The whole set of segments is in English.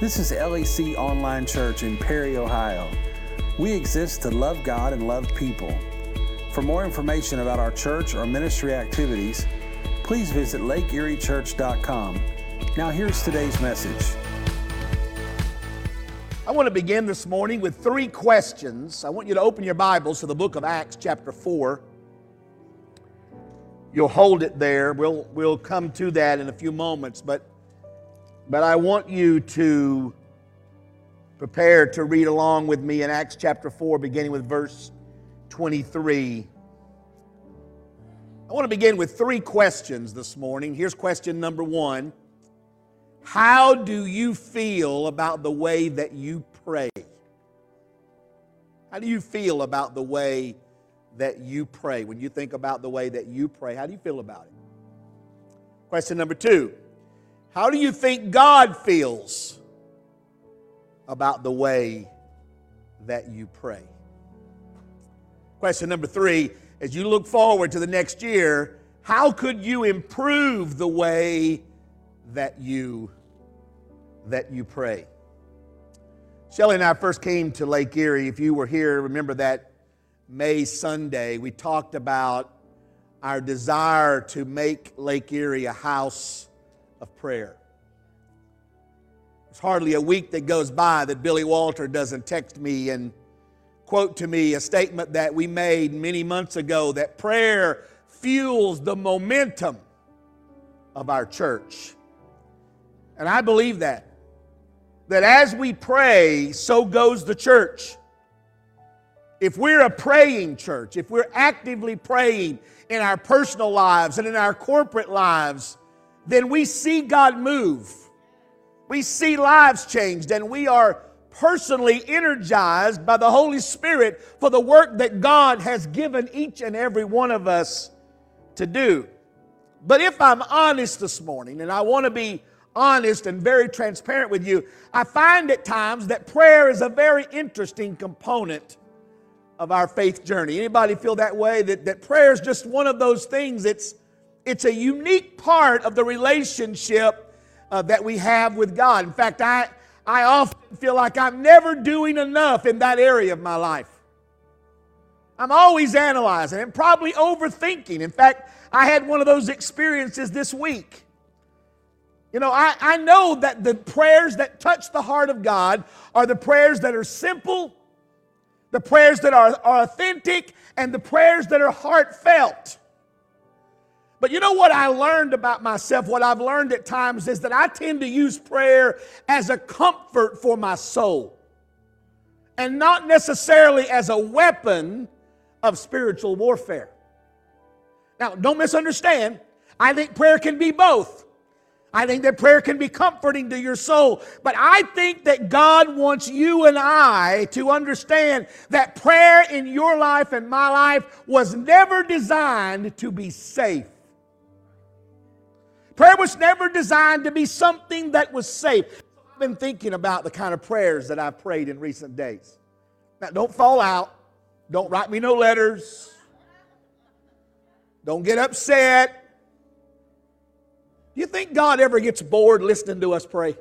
This is LEC Online Church in Perry, Ohio. We exist to love God and love people. For more information about our church or ministry activities, please visit lakeeriechurch.com. Now, here's today's message. I want to begin this morning with three questions. I want you to open your Bibles to the book of Acts, chapter 4. You'll hold it there. We'll, we'll come to that in a few moments, but but I want you to prepare to read along with me in Acts chapter 4, beginning with verse 23. I want to begin with three questions this morning. Here's question number one How do you feel about the way that you pray? How do you feel about the way that you pray? When you think about the way that you pray, how do you feel about it? Question number two how do you think God feels about the way that you pray? Question number three as you look forward to the next year, how could you improve the way that you that you pray? Shelley and I first came to Lake Erie. If you were here, remember that May Sunday, we talked about our desire to make Lake Erie a house of prayer. It's hardly a week that goes by that Billy Walter doesn't text me and quote to me a statement that we made many months ago that prayer fuels the momentum of our church. And I believe that. That as we pray, so goes the church. If we're a praying church, if we're actively praying in our personal lives and in our corporate lives, then we see God move. We see lives changed, and we are personally energized by the Holy Spirit for the work that God has given each and every one of us to do. But if I'm honest this morning, and I want to be honest and very transparent with you, I find at times that prayer is a very interesting component of our faith journey. Anybody feel that way? That, that prayer is just one of those things. It's it's a unique part of the relationship uh, that we have with God. In fact, I, I often feel like I'm never doing enough in that area of my life. I'm always analyzing and probably overthinking. In fact, I had one of those experiences this week. You know, I, I know that the prayers that touch the heart of God are the prayers that are simple, the prayers that are, are authentic, and the prayers that are heartfelt. But you know what I learned about myself? What I've learned at times is that I tend to use prayer as a comfort for my soul and not necessarily as a weapon of spiritual warfare. Now, don't misunderstand. I think prayer can be both. I think that prayer can be comforting to your soul. But I think that God wants you and I to understand that prayer in your life and my life was never designed to be safe. Prayer was never designed to be something that was safe. I've been thinking about the kind of prayers that I've prayed in recent days. Now, don't fall out. Don't write me no letters. Don't get upset. You think God ever gets bored listening to us pray?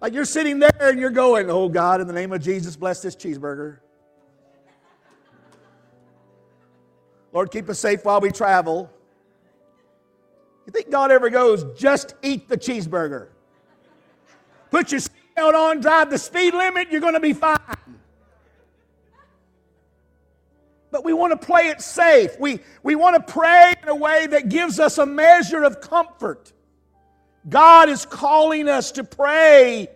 Like you're sitting there and you're going, Oh God, in the name of Jesus, bless this cheeseburger. Lord, keep us safe while we travel. Think God ever goes, just eat the cheeseburger? Put your seatbelt on, drive the speed limit, you're going to be fine. But we want to play it safe. We, we want to pray in a way that gives us a measure of comfort. God is calling us to pray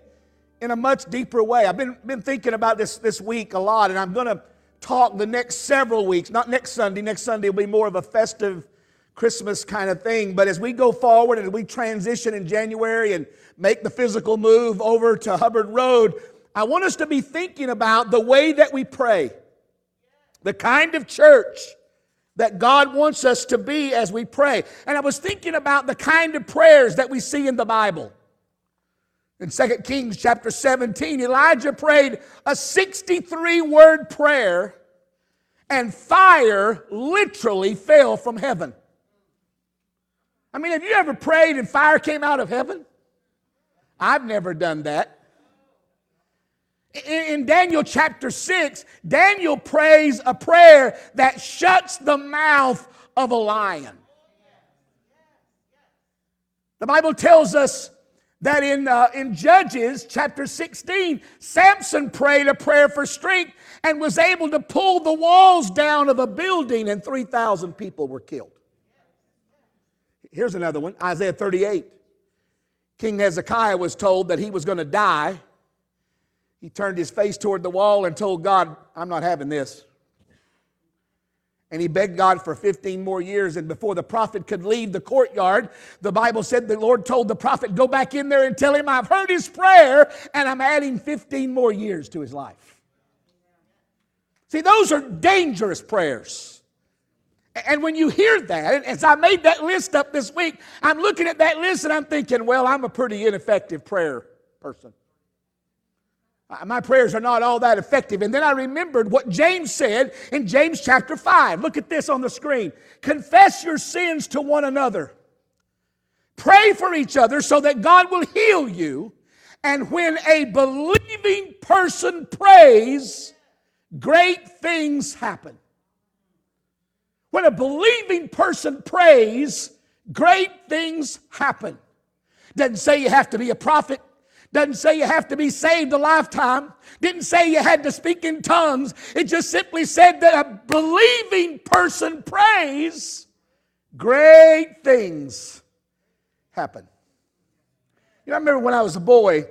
in a much deeper way. I've been, been thinking about this this week a lot, and I'm going to talk the next several weeks, not next Sunday. Next Sunday will be more of a festive Christmas kind of thing. But as we go forward and we transition in January and make the physical move over to Hubbard Road, I want us to be thinking about the way that we pray, the kind of church that God wants us to be as we pray. And I was thinking about the kind of prayers that we see in the Bible. In 2 Kings chapter 17, Elijah prayed a 63 word prayer, and fire literally fell from heaven. I mean, have you ever prayed and fire came out of heaven? I've never done that. In, Daniel chapter 6, Daniel prays a prayer that shuts the mouth of a lion. The Bible tells us that in, uh, in Judges chapter 16, Samson prayed a prayer for strength and was able to pull the walls down of a building, and 3,000 people were killed. Here's another one Isaiah 38. King Hezekiah was told that he was going to die. He turned his face toward the wall and told God, I'm not having this. And he begged God for 15 more years. And before the prophet could leave the courtyard, the Bible said the Lord told the prophet, Go back in there and tell him I've heard his prayer and I'm adding 15 more years to his life. See, those are dangerous prayers. And when you hear that, as I made that list up this week, I'm looking at that list and I'm thinking, well, I'm a pretty ineffective prayer person. Uh, my prayers are not all that effective. And then I remembered what James said in James chapter 5. Look at this on the screen. Confess your sins to one another. Pray for each other so that God will heal you. And when a believing person prays, great things happen. When a believing person prays, great things happen. Doesn't say you have to be a prophet. Doesn't say you have to be saved a lifetime. Didn't say you had to speak in tongues. It just simply said that a believing person prays, great things happen. You know, I remember when I was a boy,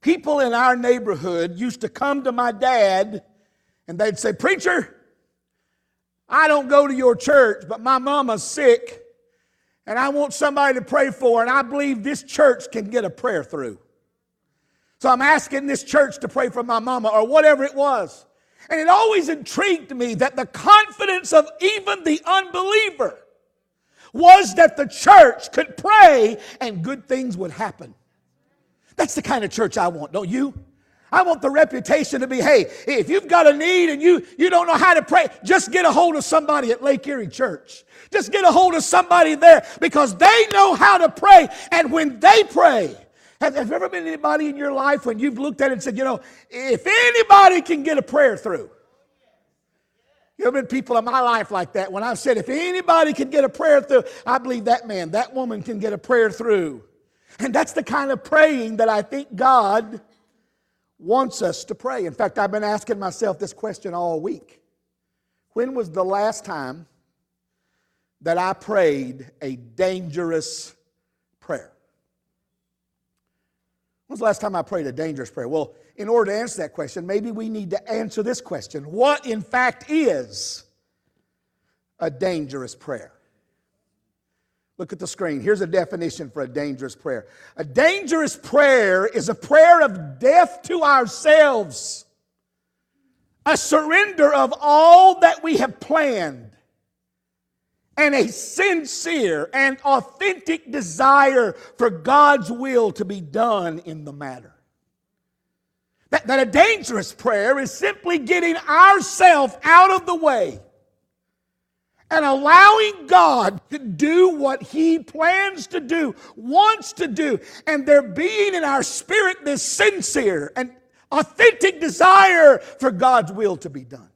people in our neighborhood used to come to my dad and they'd say, Preacher, I don't go to your church, but my mama's sick and I want somebody to pray for, and I believe this church can get a prayer through. So I'm asking this church to pray for my mama or whatever it was. And it always intrigued me that the confidence of even the unbeliever was that the church could pray and good things would happen. That's the kind of church I want, don't you? I want the reputation to be hey, if you've got a need and you, you don't know how to pray, just get a hold of somebody at Lake Erie Church. Just get a hold of somebody there because they know how to pray. And when they pray, have, have ever been anybody in your life when you've looked at it and said, you know, if anybody can get a prayer through? You have been people in my life like that when I've said, if anybody can get a prayer through, I believe that man, that woman can get a prayer through. And that's the kind of praying that I think God wants us to pray. In fact, I've been asking myself this question all week. When was the last time that I prayed a dangerous prayer? When was the last time I prayed a dangerous prayer? Well, in order to answer that question, maybe we need to answer this question What, in fact, is a dangerous prayer? Look at the screen. Here's a definition for a dangerous prayer. A dangerous prayer is a prayer of death to ourselves, a surrender of all that we have planned, and a sincere and authentic desire for God's will to be done in the matter. That, that a dangerous prayer is simply getting ourselves out of the way and allowing God to do what He plans to do, wants to do, and there being in our spirit this sincere and authentic desire for God's will to be done.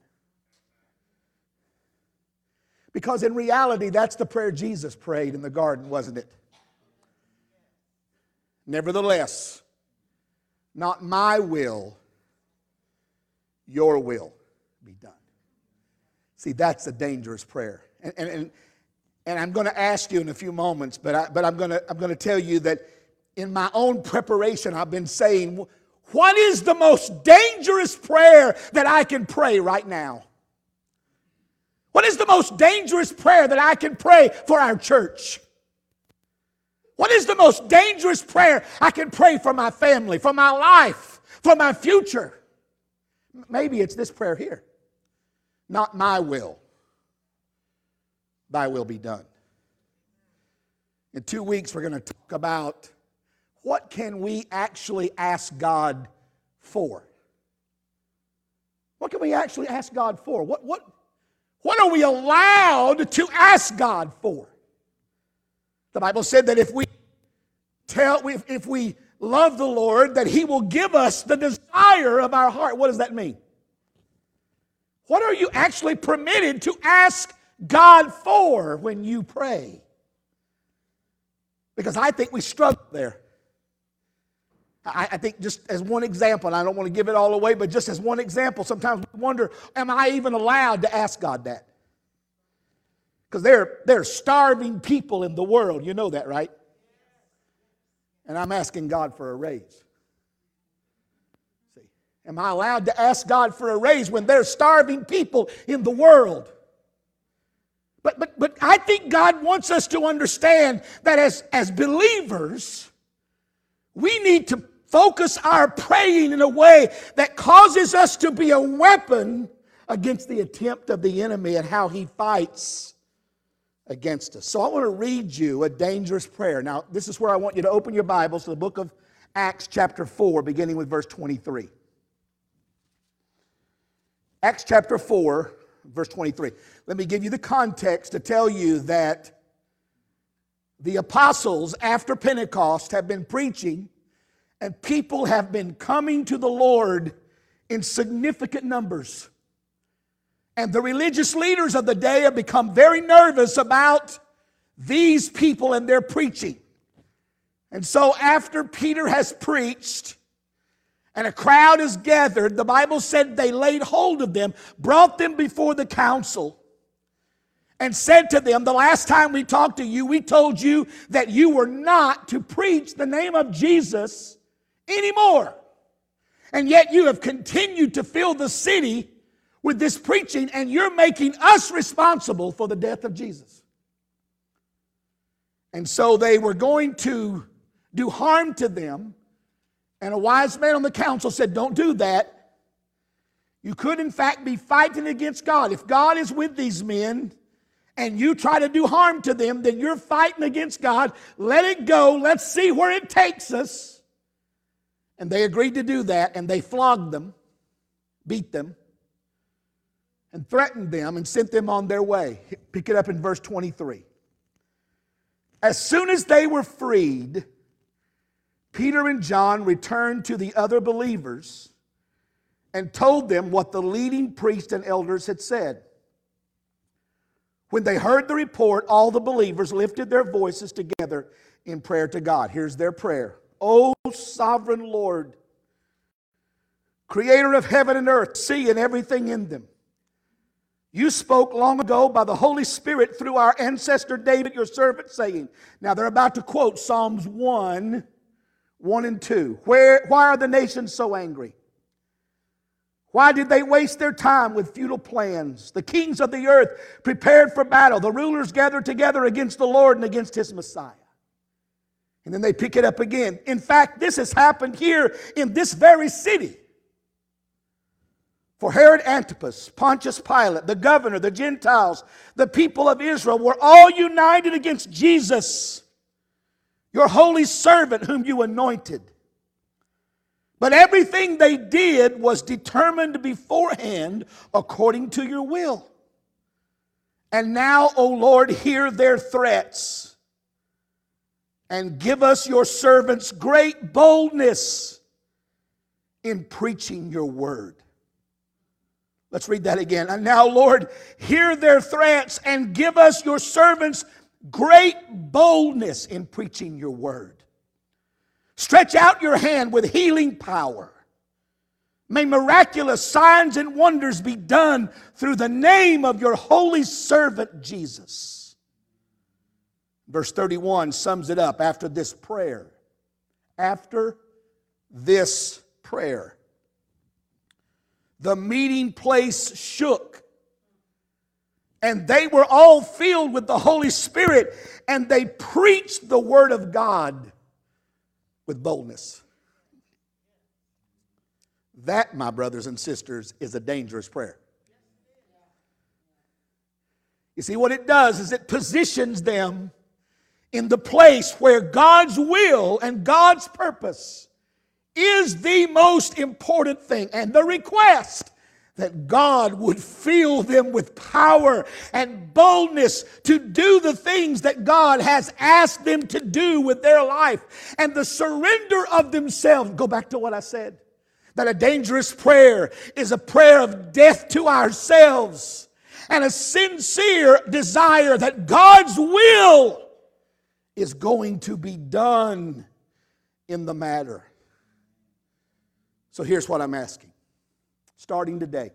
Because in reality, that's the prayer Jesus prayed in the garden, wasn't it? Nevertheless, not my will, your will be done. See, that's a dangerous prayer. And, and, and, and I'm going to ask you in a few moments, but, I, but I'm going to I'm going to tell you that in my own preparation, I've been saying, what is the most dangerous prayer that I can pray right now? What is the most dangerous prayer that I can pray for our church? What is the most dangerous prayer I can pray for my family, for my life, for my future? Maybe it's this prayer here. Not my will, thy will be done. In two weeks, we're going to talk about what can we actually ask God for? What can we actually ask God for? What, what, what are we allowed to ask God for? The Bible said that if we tell if, if we love the Lord that He will give us the desire of our heart. What does that mean? What are you actually permitted to ask God for when you pray? Because I think we struggle there. I, I, think just as one example, and I don't want to give it all away, but just as one example, sometimes we wonder, am I even allowed to ask God that? Because there, there are starving people in the world. You know that, right? And I'm asking God for a raise. Am I allowed to ask God for a raise when there's starving people in the world? But, but, but I think God wants us to understand that as, as believers, we need to focus our praying in a way that causes us to be a weapon against the attempt of the enemy and how he fights against us. So I want to read you a dangerous prayer. Now, this is where I want you to open your Bibles to the book of Acts, chapter 4, beginning with verse 23. Acts chapter 4, verse 23. Let me give you the context to tell you that the apostles, after Pentecost, have been preaching, and people have been coming to the Lord in significant numbers. And the religious leaders of the day have become very nervous about these people and their preaching. And so, after Peter has preached and a crowd is gathered, the Bible said they laid hold of them, brought them before the council, and said to them, The last time we talked to you, we told you that you were not to preach the name of Jesus anymore. And yet you have continued to fill the city with this preaching, and you're making us responsible for the death of Jesus. And so they were going to do harm to them. And a wise man on the council said, Don't do that. You could, in fact, be fighting against God. If God is with these men and you try to do harm to them, then you're fighting against God. Let it go. Let's see where it takes us. And they agreed to do that, and they flogged them, beat them and threatened them and sent them on their way. Pick it up in verse 23. As soon as they were freed, Peter and John returned to the other believers and told them what the leading priests and elders had said. When they heard the report, all the believers lifted their voices together in prayer to God. Here's their prayer O sovereign Lord, creator of heaven and earth, sea and everything in them. You spoke long ago by the Holy Spirit through our ancestor David, your servant, saying, Now they're about to quote Psalms 1 1 and 2. Where, why are the nations so angry? Why did they waste their time with futile plans? The kings of the earth prepared for battle. The rulers gathered together against the Lord and against his Messiah. And then they pick it up again. In fact, this has happened here in this very city. For Herod Antipas, Pontius Pilate, the governor, the Gentiles, the people of Israel were all united against Jesus, your holy servant whom you anointed. But everything they did was determined beforehand according to your will. And now, O Lord, hear their threats and give us, your servants, great boldness in preaching your word. Let's read that again. And now, Lord, hear their threats and give us, your servants, great boldness in preaching your word. Stretch out your hand with healing power. May miraculous signs and wonders be done through the name of your holy servant Jesus. Verse 31 sums it up after this prayer. After this prayer the meeting place shook. And they were all filled with the Holy Spirit, and they preached the Word of God with boldness. That, my brothers and sisters, is a dangerous prayer. You see, what it does is it positions them in the place where God's will and God's purpose is the most important thing. And the request that God would fill them with power and boldness to do the things that God has asked them to do with their life and the surrender of themselves. Go back to what I said that a dangerous prayer is a prayer of death to ourselves and a sincere desire that God's will is going to be done in the matter. So here's what I'm asking starting today,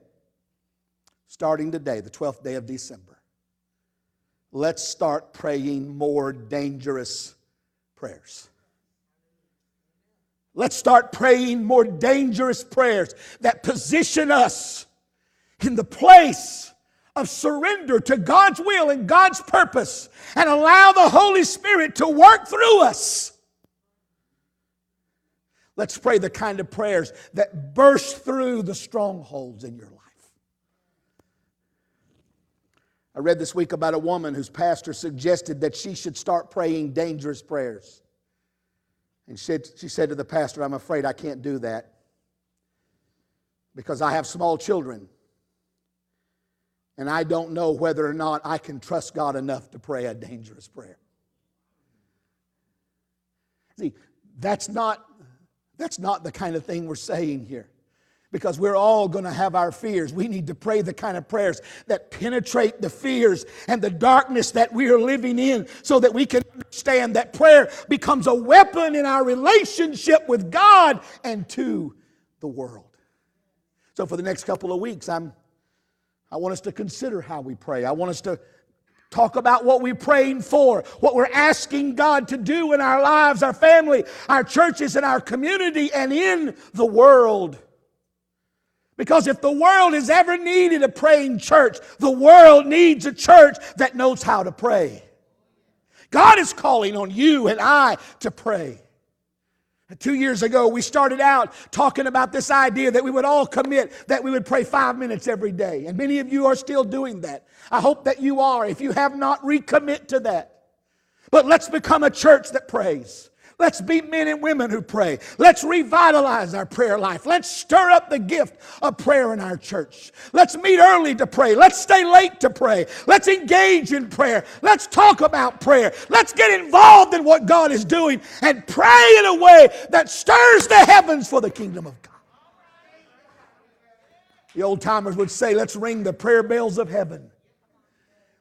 starting today, the 12th day of December, let's start praying more dangerous prayers. Let's start praying more dangerous prayers that position us in the place of surrender to God's will and God's purpose and allow the Holy Spirit to work through us. Let's pray the kind of prayers that burst through the strongholds in your life. I read this week about a woman whose pastor suggested that she should start praying dangerous prayers. And she said, she said to the pastor, I'm afraid I can't do that because I have small children and I don't know whether or not I can trust God enough to pray a dangerous prayer. See, that's not, that's not the kind of thing we're saying here. Because we're all going to have our fears. We need to pray the kind of prayers that penetrate the fears and the darkness that we are living in so that we can understand that prayer becomes a weapon in our relationship with God and to the world. So, for the next couple of weeks, I'm I want us to consider how we pray. I want us to talk about what we're praying for, what we're asking God to do in our lives, our family, our churches, and our community, and in the world. Because if the world has ever needed a praying church, the world needs a church that knows how to pray. God is calling on you and I to pray. Two years ago, we started out talking about this idea that we would all commit that we would pray five minutes every day. And many of you are still doing that. I hope that you are. If you have not, recommit to that. But let's become a church that prays. Let's be men and women who pray. Let's revitalize our prayer life. Let's stir up the gift of prayer in our church. Let's meet early to pray. Let's stay late to pray. Let's engage in prayer. Let's talk about prayer. Let's get involved in what God is doing and pray in a way that stirs the heavens for the kingdom of God. The old timers would say, let's ring the prayer bells of heaven.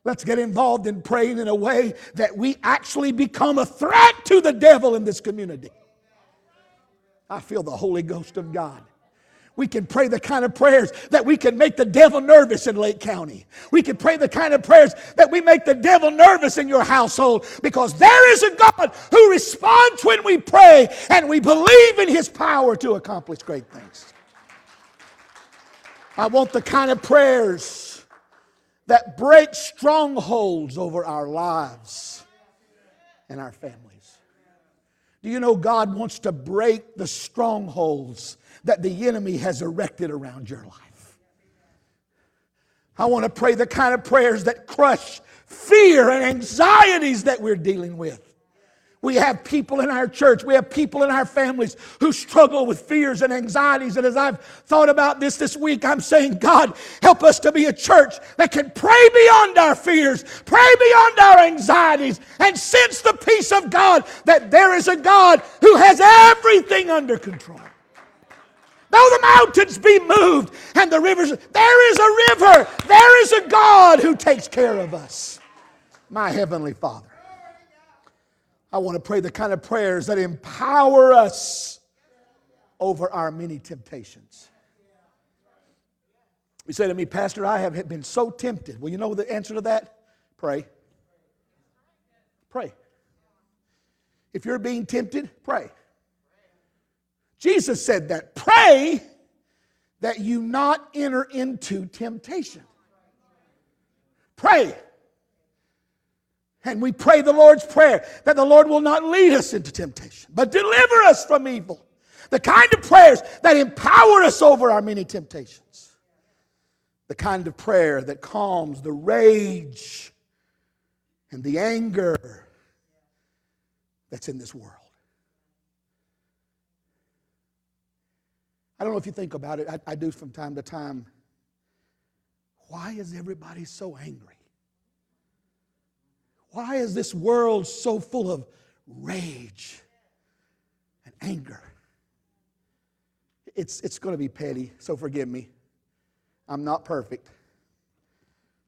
Let's get involved in praying in a way that we actually become a threat to the devil in this community. I feel the Holy Ghost of God. We can pray the kind of prayers that we can make the devil nervous in Lake County. We can pray the kind of prayers that we make the devil nervous in your household because there is a God who responds when we pray and we believe in his power to accomplish great things. I want the kind of prayers that break strongholds over our lives and our families. Do you know God wants to break the strongholds that the enemy has erected around your life? I want to pray the kind of prayers that crush fear and anxieties that we're dealing with. We have people in our church, we have people in our families who struggle with fears and anxieties. And as I've thought about this this week, I'm saying, God, help us to be a church that can pray beyond our fears, pray beyond our anxieties, and sense the peace of God that there is a God who has everything under control. Though the mountains be moved and the rivers, there is a river, there is a God who takes care of us. My Heavenly Father. I want to pray the kind of prayers that empower us over our many temptations. You say to me, Pastor, I have been so tempted. Well, you know the answer to that? Pray. Pray. If you're being tempted, pray. Jesus said that. Pray that you not enter into temptation. Pray. And we pray the Lord's Prayer that the Lord will not lead us into temptation, but deliver us from evil. The kind of prayers that empower us over our many temptations. The kind of prayer that calms the rage and the anger that's in this world. I don't know if you think about it, I, I do from time to time. why is everybody so angry? Why is this world so full of rage and anger? It's, it's going to be petty, so forgive me. I'm not perfect.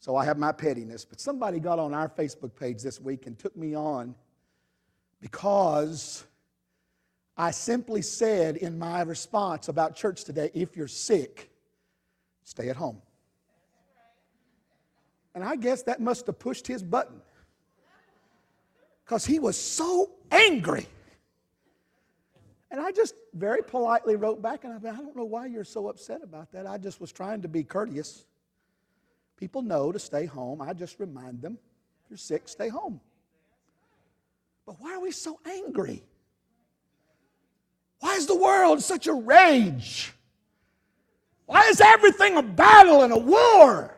So I have my pettiness. But somebody got on our Facebook page this week and took me on because I simply said in my response about church today if you're sick, stay at home. And I guess that must have pushed his button because he was so angry. And I just very politely wrote back, and I, said, I don't know why you're so upset about that. I just was trying to be courteous. People know to stay home. I just remind them if you're sick, stay home. But why are we so angry? Why is the world such a rage? Why is everything a battle and a war?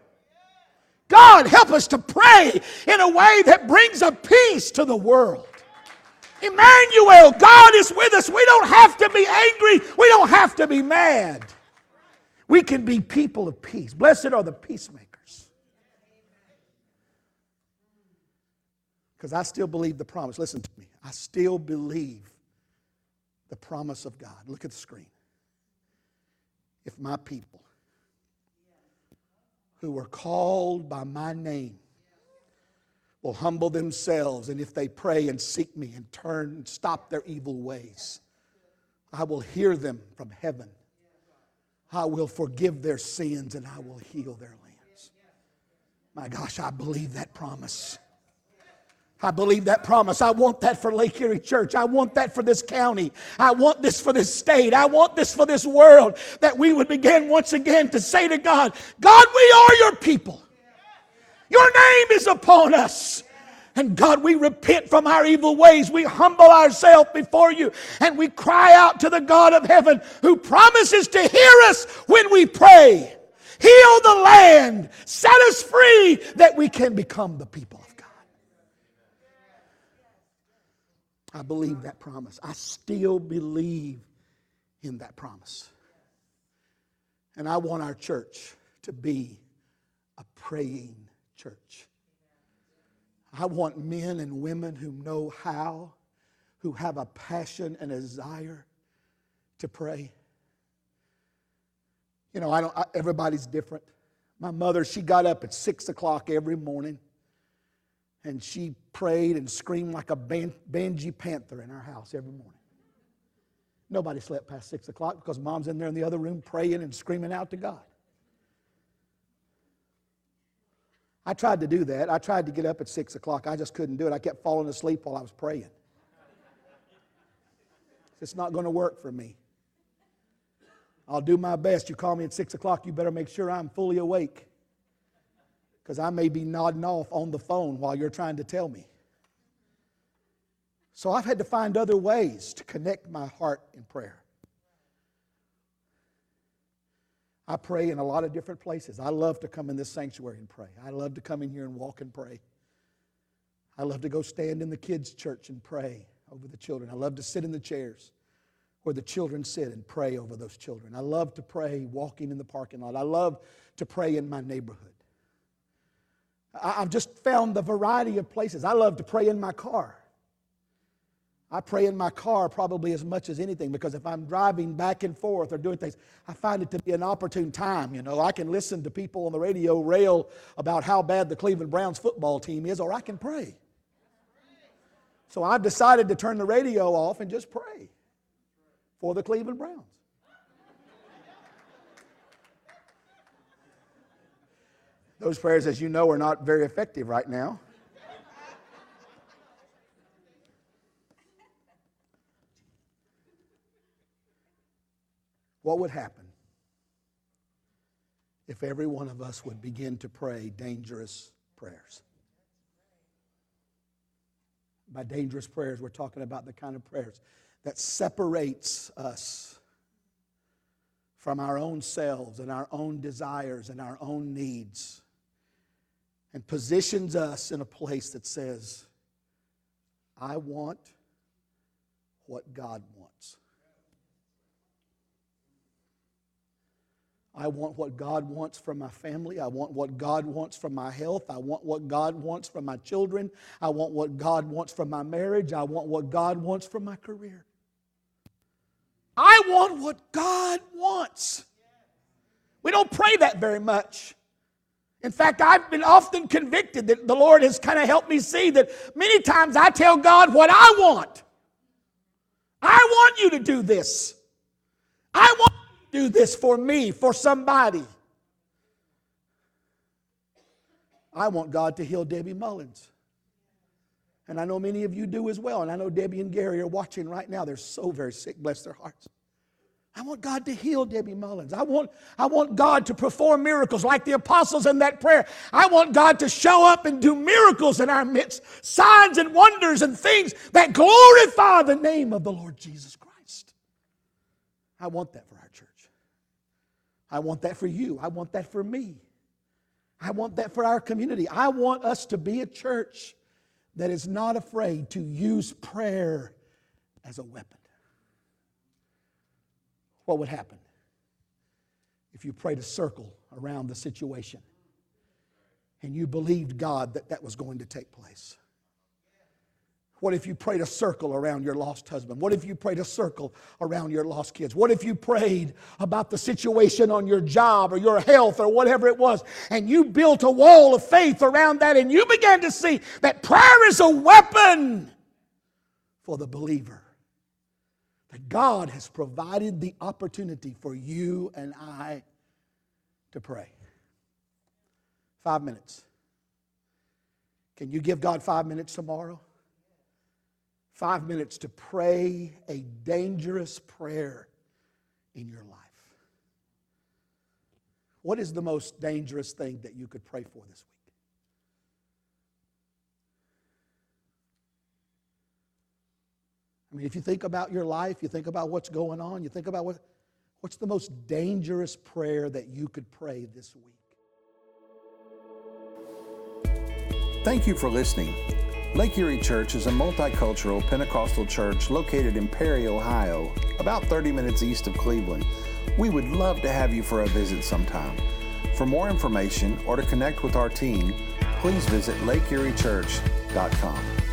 God, help us to pray in a way that brings a peace to the world. Emmanuel, God is with us. We don't have to be angry. We don't have to be mad. We can be people of peace. Blessed are the peacemakers. Because I still believe the promise. Listen to me. I still believe the promise of God. Look at the screen. If my people who are called by my name will humble themselves, and if they pray and seek me and turn and stop their evil ways, I will hear them from heaven. I will forgive their sins and I will heal their lands. My gosh, I believe that promise. I believe that promise. I want that for Lake Erie Church. I want that for this county. I want this for this state. I want this for this world. That we would begin once again to say to God, God, we are your people. Your name is upon us. And God, we repent from our evil ways. We humble ourselves before you and we cry out to the God of heaven who promises to hear us when we pray. Heal the land. Set us free that we can become the people of God. I believe that promise. I still believe in that promise. And I want our church to be a praying church. I want men and women who know how, who have a passion and a desire to pray. You know, I don't, I, everybody's different. My mother, she got up at six o'clock every morning and she prayed and screamed like a ban- banji panther in our house every morning. Nobody slept past six o'clock because mom's in there in the other room praying and screaming out to God. I tried to do that. I tried to get up at six o'clock. I just couldn't do it. I kept falling asleep while I was praying. It's not going to work for me. I'll do my best. You call me at six o'clock, you better make sure I'm fully awake because I may be nodding off on the phone while you're trying to tell me. So I've had to find other ways to connect my heart in prayer. I pray in a lot of different places. I love to come in this sanctuary and pray. I love to come in here and walk and pray. I love to go stand in the kids' church and pray over the children. I love to sit in the chairs where the children sit and pray over those children. I love to pray walking in the parking lot. I love to pray in my neighborhood. I've just found the variety of places. I love to pray in my car. I pray in my car probably as much as anything because if I'm driving back and forth or doing things, I find it to be an opportune time. You know, I can listen to people on the radio rail about how bad the Cleveland Browns football team is, or I can pray. So I've decided to turn the radio off and just pray for the Cleveland Browns. Those prayers, as you know, are not very effective right now. What would happen if every one of us would begin to pray dangerous prayers? By dangerous prayers, we're talking about the kind of prayers that separates us from our own selves and our own desires and our own needs and positions us in a place that says, I want what God wants. I want what God wants from my family. I want what God wants from my health. I want what God wants from my children. I want what God wants from my marriage. I want what God wants from my career. I want what God wants. We don't pray that very much. In fact, I've been often convicted that the Lord has kind of helped me see that many times I tell God what I want. I want you to do this. I want you to do this for me, for somebody. I want God to heal Debbie Mullins. And I know many of you do as well. And I know Debbie and Gary are watching right now. They're so very sick, bless their hearts. I want God to heal Debbie Mullins. I want, I want God to perform miracles like the apostles in that prayer. I want God to show up and do miracles in our midst, signs and wonders and things that glorify the name of the Lord Jesus Christ. I want that for our church. I want that for you. I want that for me. I want that for our community. I want us to be a church that is not afraid to use prayer as a weapon what would happen if you prayed a circle around the situation and you believed God that that was going to take place? What if you prayed a circle around your lost husband? What if you prayed a circle around your lost kids? What if you prayed about the situation on your job or your health or whatever it was and you built a wall of faith around that and you began to see that prayer is a weapon for the believer? That God has provided the opportunity for you and I to pray. Five minutes. Can you give God five minutes tomorrow? Five minutes to pray a dangerous prayer in your life. What is the most dangerous thing that you could pray for this week? I mean, if you think about your life, you think about what's going on, you think about what, what's the most dangerous prayer that you could pray this week? Thank you for listening. Lake Erie Church is a multicultural Pentecostal church located in Perry, Ohio, about 30 minutes east of Cleveland. We would love to have you for a visit sometime. For more information or to connect with our team, please visit lakeeriechurch.com.